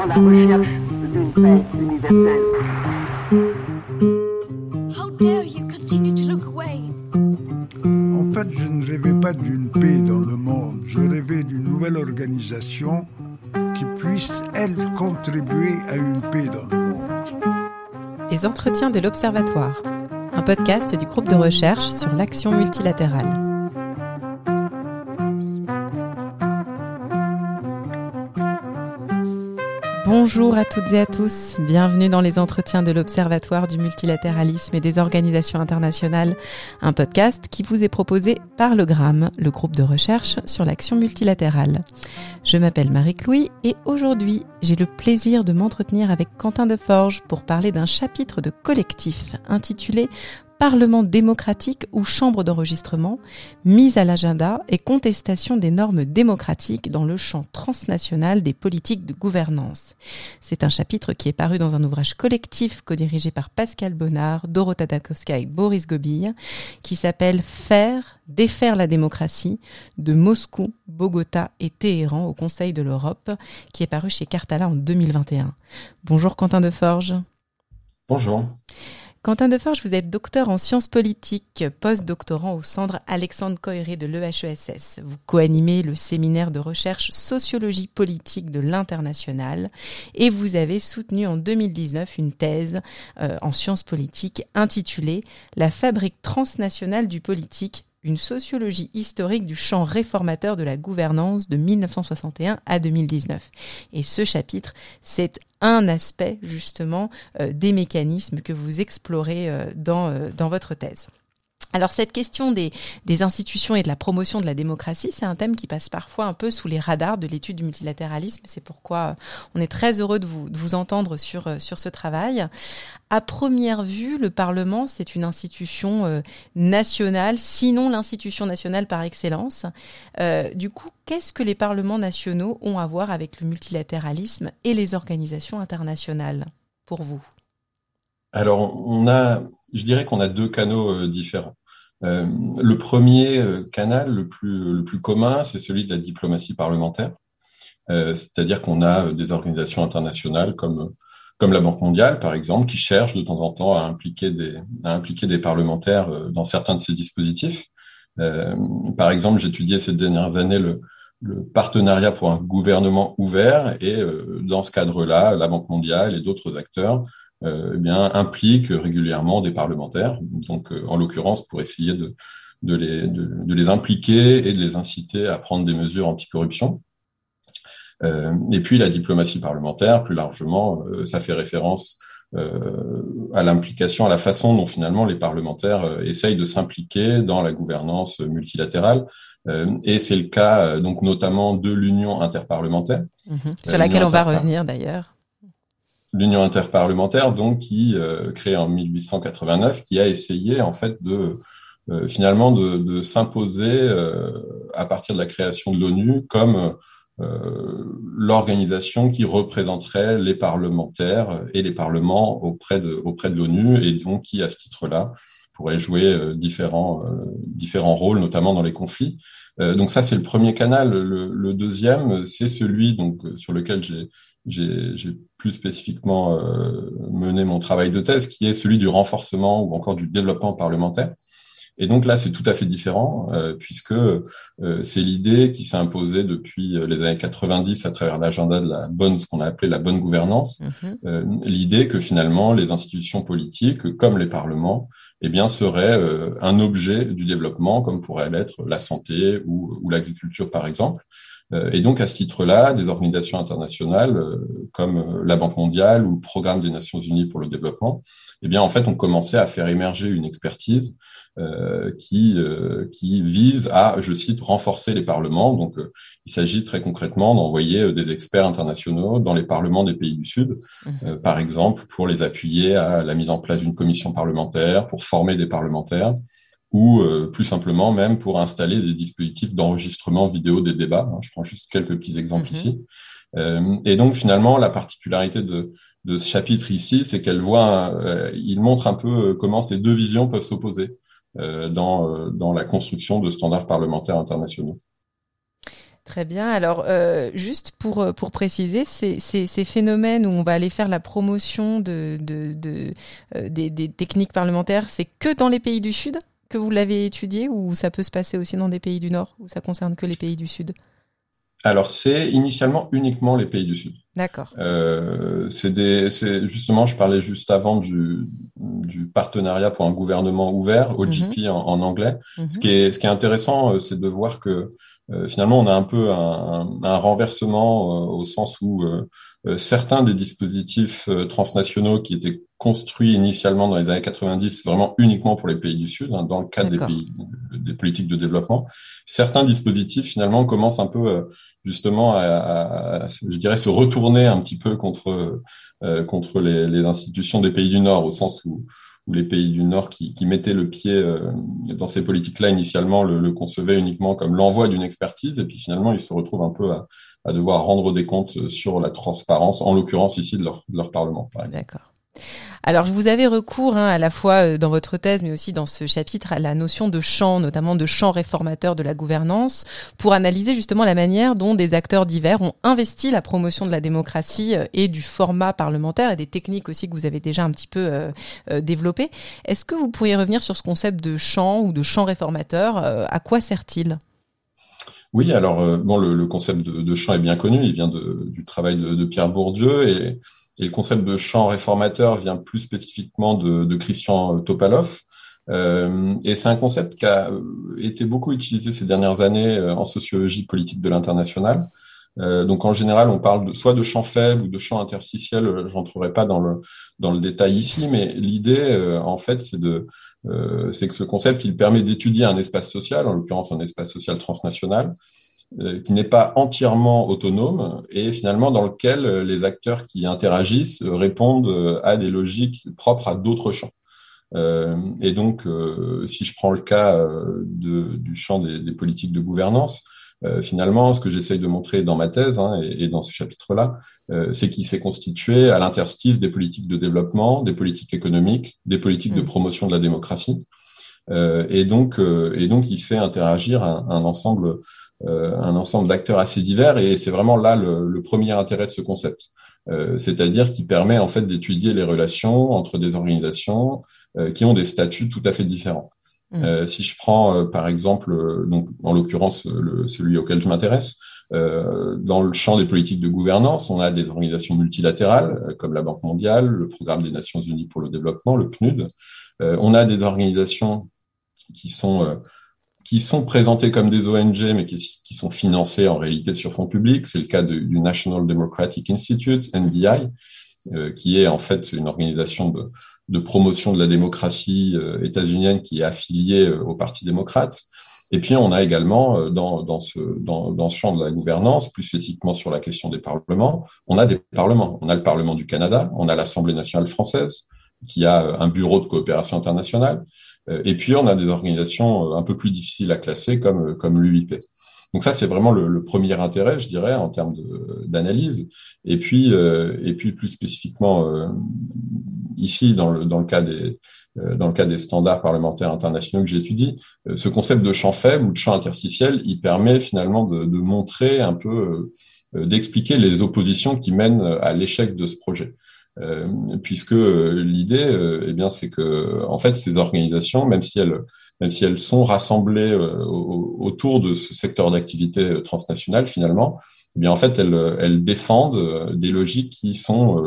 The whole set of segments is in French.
dans la recherche d'une paix universelle. How dare you continue to look away? En fait, je ne rêvais pas d'une paix dans le monde, je rêvais d'une nouvelle organisation qui puisse, elle, contribuer à une paix dans le monde. Les entretiens de l'Observatoire, un podcast du groupe de recherche sur l'action multilatérale. Bonjour à toutes et à tous, bienvenue dans les entretiens de l'Observatoire du multilatéralisme et des organisations internationales, un podcast qui vous est proposé par le GRAM, le groupe de recherche sur l'action multilatérale. Je m'appelle Marie-Clouy et aujourd'hui j'ai le plaisir de m'entretenir avec Quentin Deforge pour parler d'un chapitre de collectif intitulé Parlement démocratique ou chambre d'enregistrement, mise à l'agenda et contestation des normes démocratiques dans le champ transnational des politiques de gouvernance. C'est un chapitre qui est paru dans un ouvrage collectif co-dirigé par Pascal Bonnard, Dorota Dakowska et Boris Gobille, qui s'appelle Faire, défaire la démocratie de Moscou, Bogota et Téhéran au Conseil de l'Europe, qui est paru chez Cartala en 2021. Bonjour Quentin Deforge. Bonjour. Quentin Deforge, vous êtes docteur en sciences politiques, post-doctorant au centre Alexandre Coiré de l'EHESS. Vous co-animez le séminaire de recherche sociologie politique de l'international et vous avez soutenu en 2019 une thèse euh, en sciences politiques intitulée La fabrique transnationale du politique une sociologie historique du champ réformateur de la gouvernance de 1961 à 2019. Et ce chapitre, c'est un aspect justement euh, des mécanismes que vous explorez euh, dans, euh, dans votre thèse. Alors cette question des, institutions et de la promotion de la démocratie, c'est un thème qui passe parfois un peu sous les radars de l'étude du multilatéralisme. C'est pourquoi on est très heureux de vous, entendre sur, sur ce travail. À première vue, le Parlement, c'est une institution euh, nationale, sinon l'institution nationale par excellence. Euh, du coup, qu'est-ce que les parlements nationaux ont à voir avec le multilatéralisme et les organisations internationales pour vous? Alors, on a, je dirais qu'on a deux canaux euh, différents. Euh, le premier euh, canal, le plus, le plus commun, c'est celui de la diplomatie parlementaire. Euh, C'est-à-dire qu'on a des organisations internationales comme, comme la Banque mondiale, par exemple, qui cherchent de temps en temps à impliquer des, à impliquer des parlementaires dans certains de ces dispositifs. Par exemple, j'étudiais ces dernières années le, le partenariat pour un gouvernement ouvert et dans ce cadre-là, la Banque mondiale et d'autres acteurs eh bien, implique régulièrement des parlementaires, donc euh, en l'occurrence pour essayer de, de, les, de, de, les impliquer et de les inciter à prendre des mesures anticorruption. Euh, et puis la diplomatie parlementaire, plus largement, euh, ça fait référence euh, à l'implication, à la façon dont finalement les parlementaires essayent de s'impliquer dans la gouvernance multilatérale. et c'est le cas donc notamment de l'Union interparlementaire, mmh, sur laquelle on va revenir d'ailleurs l'Union interparlementaire, donc qui euh, créée en 1889, qui a essayé en fait de euh, finalement de, de s'imposer euh, à partir de la création de l'ONU comme l'organisation qui représenterait les parlementaires et les parlements auprès de auprès de l'ONU et donc qui à ce titre-là pourrait jouer différents différents rôles, notamment dans les conflits. donc ça c'est le premier canal. Le, le deuxième c'est celui donc sur lequel j'ai j'ai plus spécifiquement euh, mené mon travail de thèse, qui est celui du renforcement ou encore du développement parlementaire. Et donc là, c'est tout à fait différent, euh, puisque euh, c'est l'idée qui s'est imposée depuis les années 90 à travers l'agenda de la bonne, ce qu'on a appelé la bonne gouvernance, mmh. l'idée que finalement les institutions politiques, comme les parlements, eh bien, seraient un objet du développement, comme pourrait l'être la santé ou, ou l'agriculture, par exemple. Euh, et donc, à ce titre-là, des organisations internationales euh, comme euh, la Banque mondiale ou le Programme des Nations unies pour le développement, eh bien, en fait, ont commencé à faire émerger une expertise euh, qui, euh, qui vise à, je cite, renforcer les parlements. Donc, euh, il s'agit très concrètement d'envoyer des experts internationaux dans les parlements des pays du Sud, mmh. par exemple, pour les appuyer à la mise en place d'une commission parlementaire, pour former des parlementaires, ou euh, plus simplement même pour installer des dispositifs d'enregistrement vidéo des débats. Je prends juste quelques petits exemples -hmm. ici. Euh, et donc finalement, la particularité de, de ce chapitre ici, c'est qu'elle voit, euh, il montre un peu euh, comment ces deux visions peuvent s'opposer euh, dans, dans la construction de standards parlementaires internationaux. Très bien. Alors, euh, juste pour, euh, pour préciser, ces, ces, ces, phénomènes où on va aller faire la promotion de, de, de euh, des, des, techniques parlementaires, c'est que dans les pays du Sud? Que vous l'avez étudié ou ça peut se passer aussi dans des pays du Nord ou ça concerne que les pays du Sud? Alors, c'est initialement uniquement les pays du Sud. D'accord. Euh, c'est justement, je parlais juste avant du, du partenariat pour un gouvernement ouvert, OGP mhm. en, en, anglais. Mhm. Ce, qui est, ce qui est intéressant, c'est de voir que euh, finalement, on a un peu un, un renversement euh, au sens où euh, certains des dispositifs transnationaux qui étaient construits initialement dans les années 90 vraiment uniquement pour les pays du Sud, hein, dans le cadre des pays des politiques de développement, certains dispositifs finalement commencent un peu justement à, à, je dirais, se retourner un petit peu contre contre les, les institutions des pays du Nord, au sens où où les pays du Nord qui, mettaient le pied euh, dans ces politiques-là initialement le, concevaient uniquement comme l'envoi d'une expertise, et puis finalement ils se retrouvent un peu à, devoir rendre des comptes sur la transparence, en l'occurrence ici de leur, de leur Parlement. D'accord. Alors, vous avez recours hein, à la fois euh, dans votre thèse, mais aussi dans ce chapitre, à la notion de champ, notamment de champ réformateur de la gouvernance, pour analyser justement la manière dont des acteurs divers ont investi la promotion de la démocratie euh, et du format parlementaire et des techniques aussi que vous avez déjà un petit peu euh, développées. Est-ce que vous pourriez revenir sur ce concept de champ ou de champ réformateur À quoi sert-il? Oui, alors bon, le, concept de, champ est bien connu. Il vient du travail de, de Pierre Bourdieu et et le concept de champ réformateur vient plus spécifiquement de, de Christian Topalov. Euh, et c'est un concept qui a euh, été beaucoup utilisé ces dernières années euh, en sociologie politique de l'international. Euh, donc en général, on parle de, soit de champ faible ou de champ interstitiel. Euh, je n'entrerai pas dans le dans le détail ici, mais l'idée, en fait, c'est de c'est que ce concept, il permet d'étudier un espace social, en l'occurrence un espace social transnational, euh, qui n'est pas entièrement autonome et finalement dans lequel euh, les acteurs qui interagissent euh, répondent à des logiques propres à d'autres champs. et donc, si je prends le cas de, du champ des, des, politiques de gouvernance, finalement, ce que j'essaye de montrer dans ma thèse hein, et, et, dans ce chapitre-là, c'est qu'il s'est constitué à l'interstice des politiques de développement, des politiques économiques, des politiques de mmh. promotion de la démocratie. et donc, et donc, il fait interagir un, un ensemble euh, un ensemble d'acteurs assez divers et c'est vraiment là le, le, premier intérêt de ce concept. Euh, c'est-à-dire qui permet en fait d'étudier les relations entre des organisations euh, qui ont des statuts tout à fait différents. Mmh. si je prends par exemple, donc en l'occurrence celui auquel je m'intéresse, dans le champ des politiques de gouvernance, on a des organisations multilatérales comme la Banque mondiale, le Programme des Nations Unies pour le développement, le PNUD. on a des organisations qui sont qui sont présentés comme des ONG, mais qui, sont financés en réalité sur fonds publics. C'est le cas du National Democratic Institute, NDI, euh, qui est en fait une organisation de, promotion de la démocratie euh, états-unienne qui est affiliée euh, au Parti démocrate. Et puis on a également euh, dans, dans, ce, dans, dans ce champ de la gouvernance, plus spécifiquement sur la question des parlements, on a des parlements. On a le Parlement du Canada, on a l'Assemblée nationale française, qui a un bureau de coopération internationale. Euh, et puis, on a des organisations euh, un peu plus difficiles à classer comme, euh, comme l'UIP. Donc ça, c'est vraiment le, premier intérêt, je dirais, en termes d'analyse. Et puis, et puis plus spécifiquement ici, dans le, dans le cas des dans le cas des standards parlementaires internationaux que j'étudie, ce concept de champ faible ou de champ interstitiel, il permet finalement de, de montrer un peu, d'expliquer les oppositions qui mènent à l'échec de ce projet. Euh, puisque euh, l'idée, euh, eh bien, c'est que en fait, ces organisations, même si elles, même si elles sont rassemblées autour de ce secteur d'activité transnationale, finalement, eh bien en fait elles, elles défendent des logiques qui sont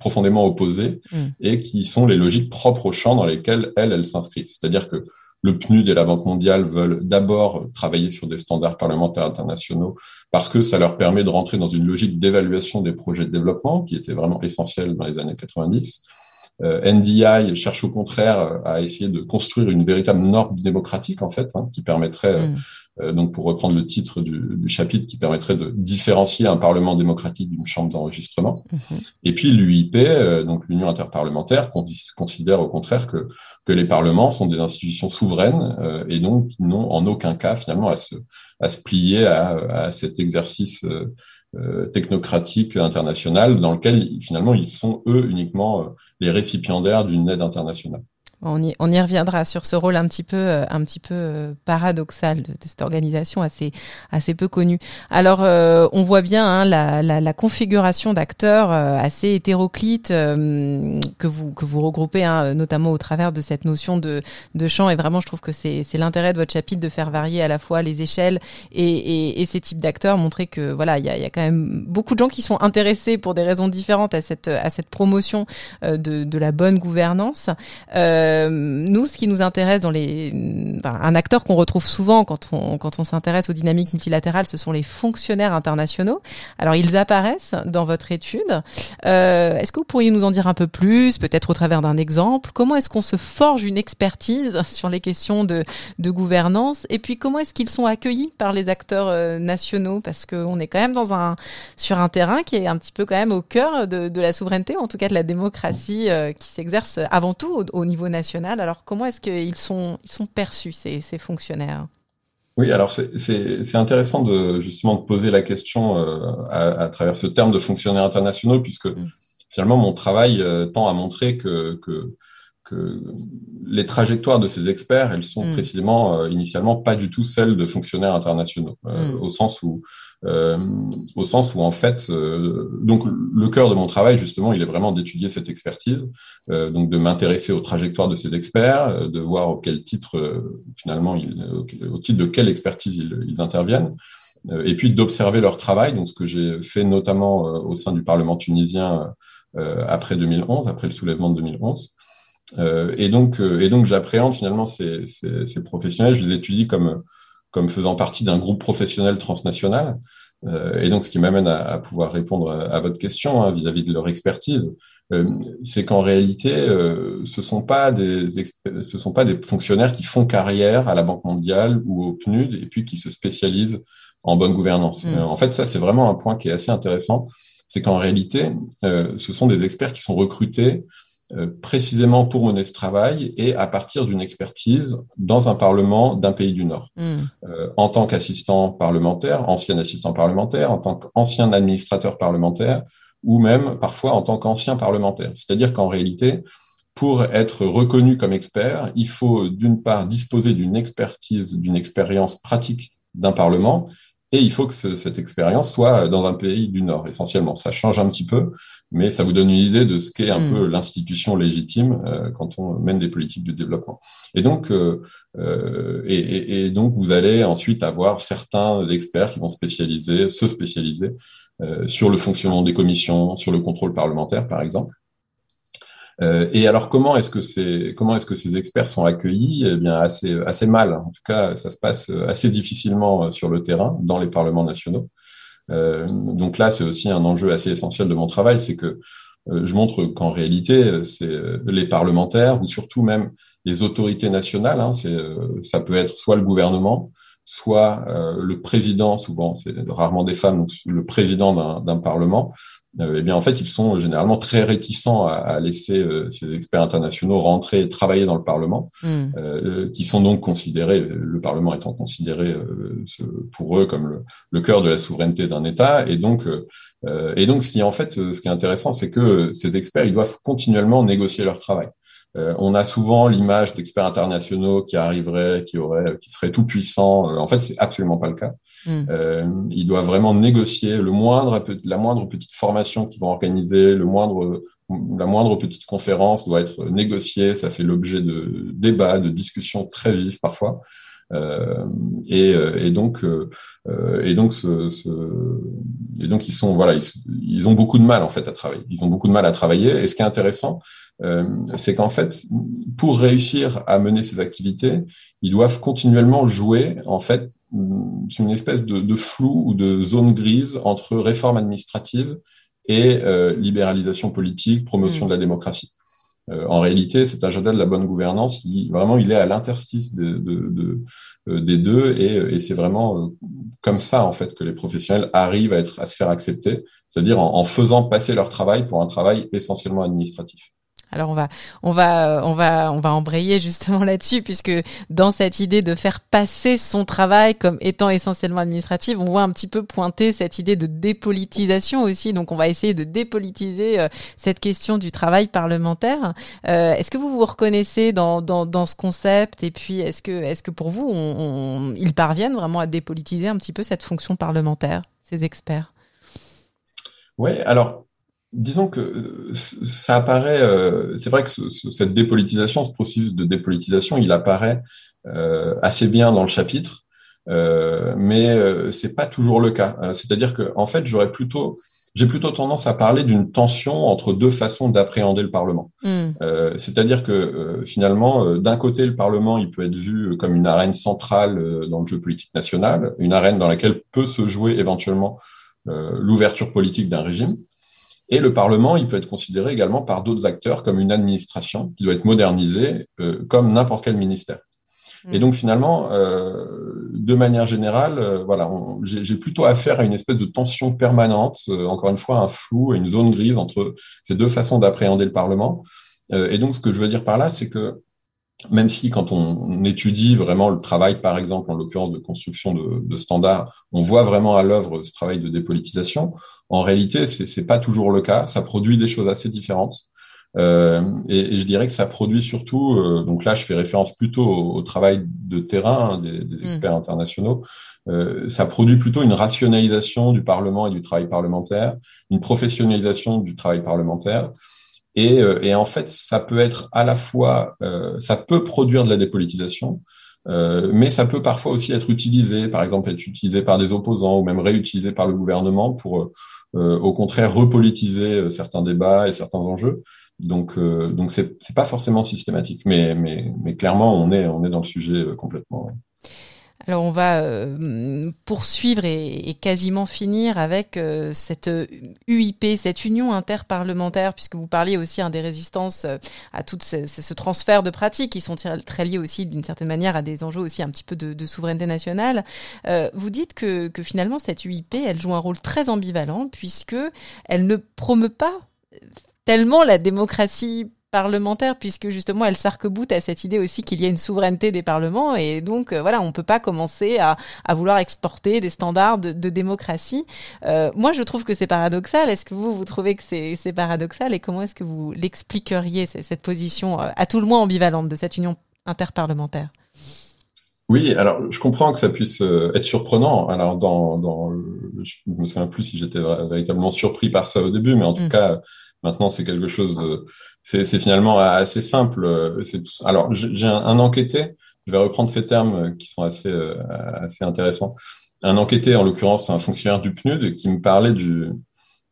profondément opposées mmh. et qui sont les logiques propres au champ dans lesquelles elles elles s'inscrivent. C'est-à-dire que le PNUD et la Banque mondiale veulent d'abord travailler sur des standards parlementaires internationaux parce que ça leur permet de rentrer dans une logique d'évaluation des projets de développement qui était vraiment essentielle dans les années 90. Euh, NDI cherche au contraire à essayer de construire une véritable norme démocratique en fait, hein, qui permettrait mm. Euh, donc pour reprendre le titre du, du, chapitre, qui permettrait de différencier un parlement démocratique d'une chambre d'enregistrement. Mhm. Et puis l'UIP, euh, donc l'Union interparlementaire, considère au contraire que, que les parlements sont des institutions souveraines euh, et donc n'ont en aucun cas finalement à se, à se plier à, à cet exercice euh, technocratique international dans lequel finalement ils sont eux uniquement les récipiendaires d'une aide internationale. On y, on y, reviendra sur ce rôle un petit peu, euh, un petit peu euh, paradoxal de, cette organisation assez, assez peu connue. Alors, euh, on voit bien hein, la, la, la, configuration d'acteurs assez hétéroclite que vous que vous regroupez, hein, notamment au travers de cette notion de, de champ. Et vraiment, je trouve que c'est l'intérêt de votre chapitre de faire varier à la fois les échelles et, et, et ces types d'acteurs, montrer que voilà, il y a, y a, quand même beaucoup de gens qui sont intéressés pour des raisons différentes à cette à cette promotion de, de la bonne gouvernance. Euh, euh, nous, ce qui nous intéresse dans les, un acteur qu'on retrouve souvent quand on s'intéresse aux dynamiques multilatérales, ce sont les fonctionnaires internationaux. Alors, ils apparaissent dans votre étude. Euh, est-ce que vous pourriez nous en dire un peu plus, peut-être au travers d'un exemple? Comment est-ce qu'on se forge une expertise sur les questions de, gouvernance? Et puis, comment est-ce qu'ils sont accueillis par les acteurs euh, nationaux? Parce qu'on est quand même dans un sur un terrain qui est un petit peu quand même au cœur de, de la souveraineté, en tout cas de la démocratie, qui s'exerce avant tout au, au niveau national alors comment est-ce qu'ils sont, ils sont perçus, ces, ces fonctionnaires? Oui, alors c'est intéressant de justement de poser la question euh, à, à, travers ce terme de fonctionnaires internationaux, puisque mm. finalement mon travail euh, tend à montrer que, que, que, les trajectoires de ces experts, elles sont mm. précisément euh, initialement pas du tout celles de fonctionnaires internationaux, mm. au sens où euh, au sens où en fait, euh, donc le cœur de mon travail justement, il est vraiment d'étudier cette expertise, euh, donc de m'intéresser aux trajectoires de ces experts, de voir au quel titre finalement, ils, au, titre de quelle expertise ils, ils interviennent, et puis d'observer leur travail. Donc ce que j'ai fait notamment au sein du Parlement tunisien après 2011, après le soulèvement de 2011. et donc, et donc j'appréhende finalement ces, ces, ces, professionnels, je les étudie comme comme faisant partie d'un groupe professionnel transnational. Euh, et donc, ce qui m'amène à, à, pouvoir répondre à, votre question hein, vis-à-vis de leur expertise, euh, c'est qu'en réalité, euh, ce sont pas des ce sont pas des fonctionnaires qui font carrière à la Banque mondiale ou au PNUD et puis qui se spécialisent en bonne gouvernance. Mmh. en fait, ça c'est vraiment un point qui est assez intéressant, c'est qu'en réalité, ce sont des experts qui sont recrutés euh, précisément pour mener ce travail et à partir d'une expertise dans un parlement d'un pays du Nord. Mm. Euh, en tant qu'assistant parlementaire, ancien assistant parlementaire, en tant qu'ancien administrateur parlementaire, ou même parfois en tant qu'ancien parlementaire. C'est-à-dire qu'en réalité, pour être reconnu comme expert, il faut d'une part disposer d'une expertise, d'une expérience pratique d'un Parlement, et il faut que cette expérience soit dans un pays du Nord, essentiellement. Ça change un petit peu, mais ça vous donne une idée de ce qu'est un mm. peu l'institution légitime euh, quand on mène des politiques de développement. Et donc, euh, euh, et, et, donc, vous allez ensuite avoir certains experts qui vont spécialiser, se spécialiser euh, sur le fonctionnement des commissions, sur le contrôle parlementaire, par exemple. Et alors comment est-ce que ces comment est-ce que ces experts sont accueillis? Eh bien assez assez mal. En tout cas, ça se passe assez difficilement sur le terrain dans les parlements nationaux. Euh, donc là, c'est aussi un enjeu assez essentiel de mon travail, c'est que euh, je montre qu'en réalité, c'est les parlementaires ou surtout même les autorités nationales. Hein, ça peut être soit le gouvernement, soit le président. Souvent, c'est rarement des femmes, donc le président d'un parlement euh, eh bien en fait ils sont généralement très réticents à, à laisser euh, ces experts internationaux rentrer et travailler dans le Parlement, mm. euh, qui sont donc considérés, le Parlement étant considéré euh, pour eux comme le, le, cœur de la souveraineté d'un État, et donc et donc ce qui en fait ce qui est intéressant, c'est que ces experts ils doivent continuellement négocier leur travail. On a souvent l'image d'experts internationaux qui arriveraient, qui auraient, qui seraient tout puissants. en fait, c'est absolument pas le cas. Mm. Euh, ils doivent vraiment négocier le moindre, la moindre petite formation qu'ils vont organiser, le moindre, la moindre petite conférence doit être négociée. Ça fait l'objet de débats, de discussions très vives parfois. Euh, et, euh, et, donc, euh, et donc, ce, ce, et donc ils sont voilà, ils, ils, ont beaucoup de mal en fait à travailler. Ils ont beaucoup de mal à travailler. Et ce qui est intéressant, euh, c'est qu'en fait, pour réussir à mener ces activités, ils doivent continuellement jouer en fait c'est une espèce de, de, flou ou de zone grise entre réforme administrative et euh, libéralisation politique, promotion mm. de la démocratie. Euh, en réalité, cet agenda de la bonne gouvernance, il, vraiment, il est à l'interstice euh, des deux, et, c'est vraiment euh, comme ça en fait que les professionnels arrivent à être à se faire accepter, c'est-à-dire en faisant passer leur travail pour un travail essentiellement administratif. Alors on va on va on va on va embrayer justement là-dessus puisque dans cette idée de faire passer son travail comme étant essentiellement administratif, on voit un petit peu pointer cette idée de dépolitisation aussi. Donc on va essayer de dépolitiser euh, cette question du travail parlementaire. Euh, est-ce que vous vous reconnaissez dans, dans, dans ce concept? Et puis est-ce que est-ce que pour vous ils parviennent vraiment à dépolitiser un petit peu cette fonction parlementaire, ces experts? Ouais, alors disons que euh, ça apparaît, euh, c'est vrai que ce, cette dépolitisation, ce processus de dépolitisation, il apparaît euh, assez bien dans le chapitre, euh, mais euh, c'est pas toujours le cas. C'est-à-dire que, en fait, j'aurais plutôt, j'ai plutôt tendance à parler d'une tension entre deux façons d'appréhender le Parlement. Mm. C'est-à-dire que finalement, d'un côté, le Parlement, il peut être vu comme une arène centrale dans le jeu politique national, une arène dans laquelle peut se jouer éventuellement l'ouverture politique d'un régime. Et le Parlement, il peut être considéré également par d'autres acteurs comme une administration qui doit être modernisée euh, comme n'importe quel ministère. Et mm. donc finalement, euh, de manière générale, euh, voilà, j'ai plutôt affaire à une espèce de tension permanente, encore une fois un flou, une zone grise entre ces deux façons d'appréhender le Parlement. Et donc ce que je veux dire par là, c'est que même si quand on, étudie vraiment le travail, par exemple, en l'occurrence de construction de, de, standards, on voit vraiment à l'œuvre ce travail de dépolitisation, en réalité, c'est n'est pas toujours le cas. Ça produit des choses assez différentes. Euh, et, et, je dirais que ça produit surtout, euh, donc là je fais référence plutôt au, travail de terrain hein, des, des, mm. experts internationaux, euh, ça produit plutôt une rationalisation du Parlement et du travail parlementaire, une professionnalisation du travail parlementaire, et, euh, et, en fait, ça peut être à la fois, euh, ça peut produire de la dépolitisation, euh, mais ça peut parfois aussi être utilisé, par exemple, être utilisé par des opposants ou même réutilisé par le gouvernement pour, euh, au contraire, repolitiser certains débats et certains enjeux. Donc, donc c'est c'est pas forcément systématique, mais mais mais clairement, on est on est dans le sujet complètement. Alors on va euh, poursuivre et, quasiment finir avec euh, cette UIP, cette union interparlementaire, puisque vous parliez aussi hein, des résistances euh, à tout ce, transfert de pratiques qui sont très liés aussi d'une certaine manière à des enjeux aussi un petit peu de, souveraineté nationale. vous dites que, que finalement cette UIP, elle joue un rôle très ambivalent puisque elle ne promeut pas tellement la démocratie parlementaire puisque justement elle s'arc-boute à cette idée aussi qu'il y a une souveraineté des parlements et donc euh, voilà on peut pas commencer à, à vouloir exporter des standards de, de démocratie. Euh, moi je trouve que c'est paradoxal. Est-ce que vous vous trouvez que c'est paradoxal? Et comment est-ce que vous l'expliqueriez cette position euh, à tout le moins ambivalente de cette union interparlementaire? Oui, alors je comprends que ça puisse être surprenant. Alors dans, dans je me souviens plus si j'étais véritablement surpris par ça au début, mais en tout mm. cas maintenant c'est quelque chose de c'est finalement assez simple. Euh, alors, j'ai un, enquêté, je vais reprendre ces termes euh, qui sont assez, euh, assez intéressants. Un enquêté, en l'occurrence, un fonctionnaire du PNUD, qui me parlait du,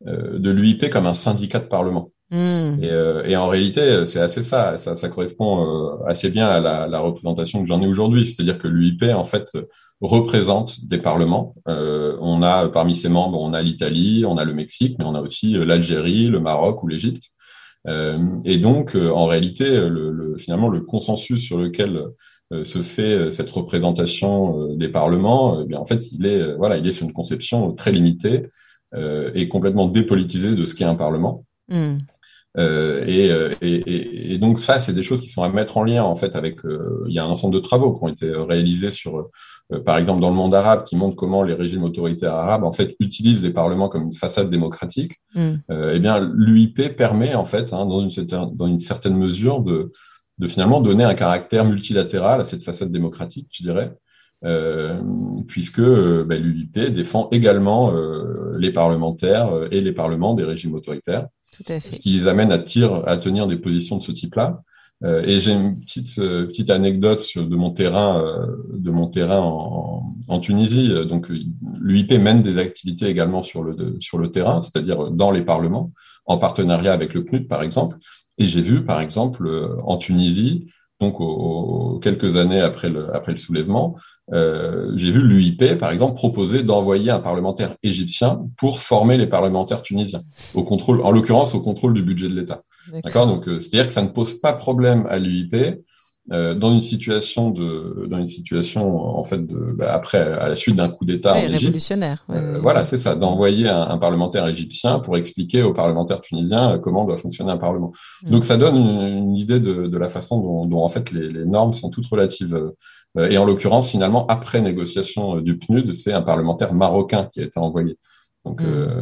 de l'UIP comme un syndicat de parlement. Hmm. Et, et, en réalité, c'est assez ça. ça. Ça correspond assez bien à la, la représentation que j'en ai aujourd'hui. C'est-à-dire que l'UIP, en fait, représente des parlements. Euh, on a parmi ses membres, on a l'Italie, on a le Mexique, mais on a aussi l'Algérie, le Maroc ou l'Égypte. Euh, et donc, euh, en réalité, le, le, finalement, le consensus sur lequel euh, se fait cette représentation des parlements, eh bien en fait, il est voilà, il est sur une conception très limitée et complètement dépolitisée de ce qu'est un parlement. Mm. Euh, et, et, et, donc ça, c'est des choses qui sont à mettre en lien en fait avec. Euh, il y a un ensemble de travaux qui ont été réalisés sur euh, par exemple dans le monde arabe, qui montre comment les régimes autoritaires arabes en fait utilisent les parlements comme une façade démocratique. Mm. Euh, eh bien, l'UIP permet en fait, hein, dans, une certaine, dans une certaine mesure, de, de finalement donner un caractère multilatéral à cette façade démocratique, je dirais. Euh, puisque euh, ben, l'UIP défend également euh, les parlementaires et les parlements des régimes autoritaires, Tout à fait. ce qui les amène à, tire, à tenir des positions de ce type-là. Euh, et j'ai une petite euh, petite anecdote sur, de mon terrain euh, de mon terrain en, en Tunisie. Donc l'UIP mène des activités également sur le sur le terrain, c'est-à-dire dans les parlements, en partenariat avec le PNUD par exemple. Et j'ai vu par exemple en Tunisie donc au, quelques années après le, après le soulèvement, euh, j'ai vu l'UIP, par exemple, proposer d'envoyer un parlementaire égyptien pour former les parlementaires tunisiens, au contrôle, en l'occurrence au contrôle du budget de l'État. D'accord. Donc, euh, c'est-à-dire que ça ne pose pas problème à l'UIP euh, dans une situation de, dans une situation en fait de, bah, après à la suite d'un coup d'État Ouais, en Égypte, révolutionnaire. ouais, euh, voilà, c'est ça, d'envoyer un, un parlementaire égyptien pour expliquer aux parlementaires tunisiens euh, comment doit fonctionner un parlement. Donc ça donne une, une idée de, de la façon dont, dont en fait les, les normes sont toutes relatives. Et en l'occurrence, finalement, après négociation du PNUD, c'est un parlementaire marocain qui a été envoyé. Donc Mm. euh,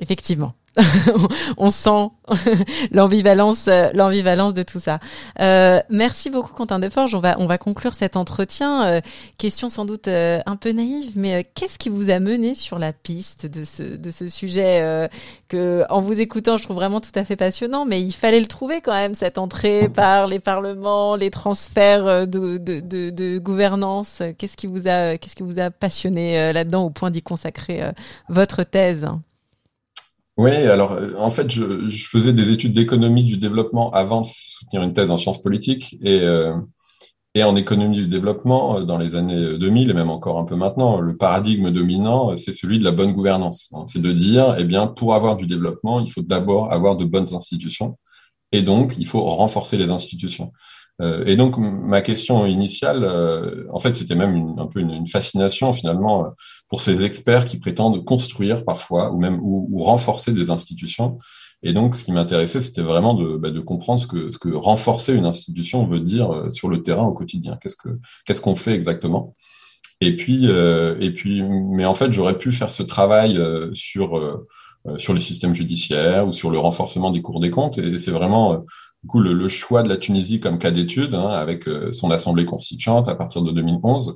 Effectivement. On sent l'ambivalence, euh, l'ambivalence de tout ça. Euh, merci beaucoup Quentin Deforge. On va, on va conclure cet entretien. Euh, question sans doute euh, un peu naïve, mais euh, qu'est-ce qui vous a mené sur la piste de ce, de ce sujet euh, que, en vous écoutant, je trouve vraiment tout à fait passionnant, mais il fallait le trouver quand même cette entrée par les parlements, les transferts de, de, de, de gouvernance. Qu'est-ce qui vous a, qu'est-ce qui vous a passionné là-dedans au point d'y consacrer votre thèse? Oui, alors euh, en fait, je, je faisais des études d'économie du développement avant de soutenir une thèse en sciences politiques et, euh, et en économie du développement euh, dans les années 2000 et même encore un peu maintenant, le paradigme dominant, euh, c'est celui de la bonne gouvernance. C'est de dire, eh bien, pour avoir du développement, il faut d'abord avoir de bonnes institutions et donc il faut renforcer les institutions. Euh, et donc ma question initiale, euh, en fait, c'était même une, un peu une, fascination finalement euh, pour ces experts qui prétendent construire parfois ou même ou, ou renforcer des institutions. Et donc, ce qui m'intéressait, c'était vraiment de, bah, de comprendre ce que, ce que renforcer une institution veut dire euh, sur le terrain au quotidien. Qu'est-ce que qu'est-ce qu'on fait exactement? Et puis, euh, et puis, mais en fait, j'aurais pu faire ce travail euh, sur euh, euh, sur les systèmes judiciaires ou sur le renforcement des cours des comptes. Et c'est vraiment euh, du coup le, le choix de la Tunisie comme cas d'étude, hein, avec son assemblée constituante à partir de 2011 euh,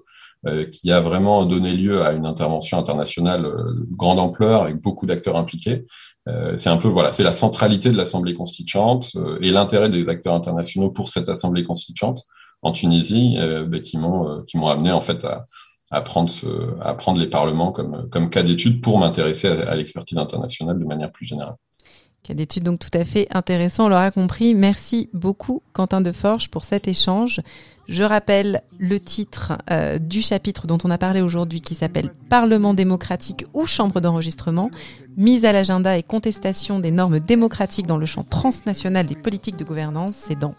qui a vraiment donné lieu à une intervention internationale euh, de grande ampleur avec beaucoup d'acteurs impliqués. Euh, c'est un peu voilà, c'est la centralité de l'Assemblée constituante euh, et l'intérêt des acteurs internationaux pour cette Assemblée constituante en Tunisie euh, ben, qui m'ont euh, qui m'ont amené en fait à, à prendre ce, à prendre les parlements comme comme cas d'étude pour m'intéresser à, l'expertise internationale de manière plus générale. Cas d'études donc tout à fait intéressant, on l'aura compris. Merci beaucoup Quentin Deforge pour cet échange. Je rappelle le titre euh, du chapitre dont on a parlé aujourd'hui qui s'appelle Parlement démocratique ou chambre d'enregistrement, mise à l'agenda et contestation des normes démocratiques dans le champ transnational des politiques de gouvernance. C'est dans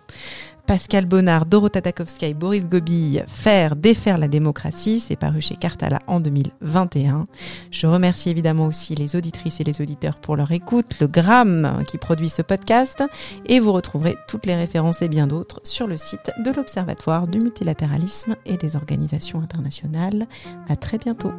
Pascal Bonnard, Dorota Takowska et Boris Gobille, Faire, défaire la démocratie, c'est paru chez Cartala en 2021. Je remercie évidemment aussi les auditrices et les auditeurs pour leur écoute, le Gramme qui produit ce podcast, et vous retrouverez toutes les références et bien d'autres sur le site de l'Observatoire du multilatéralisme et des organisations internationales. À très bientôt.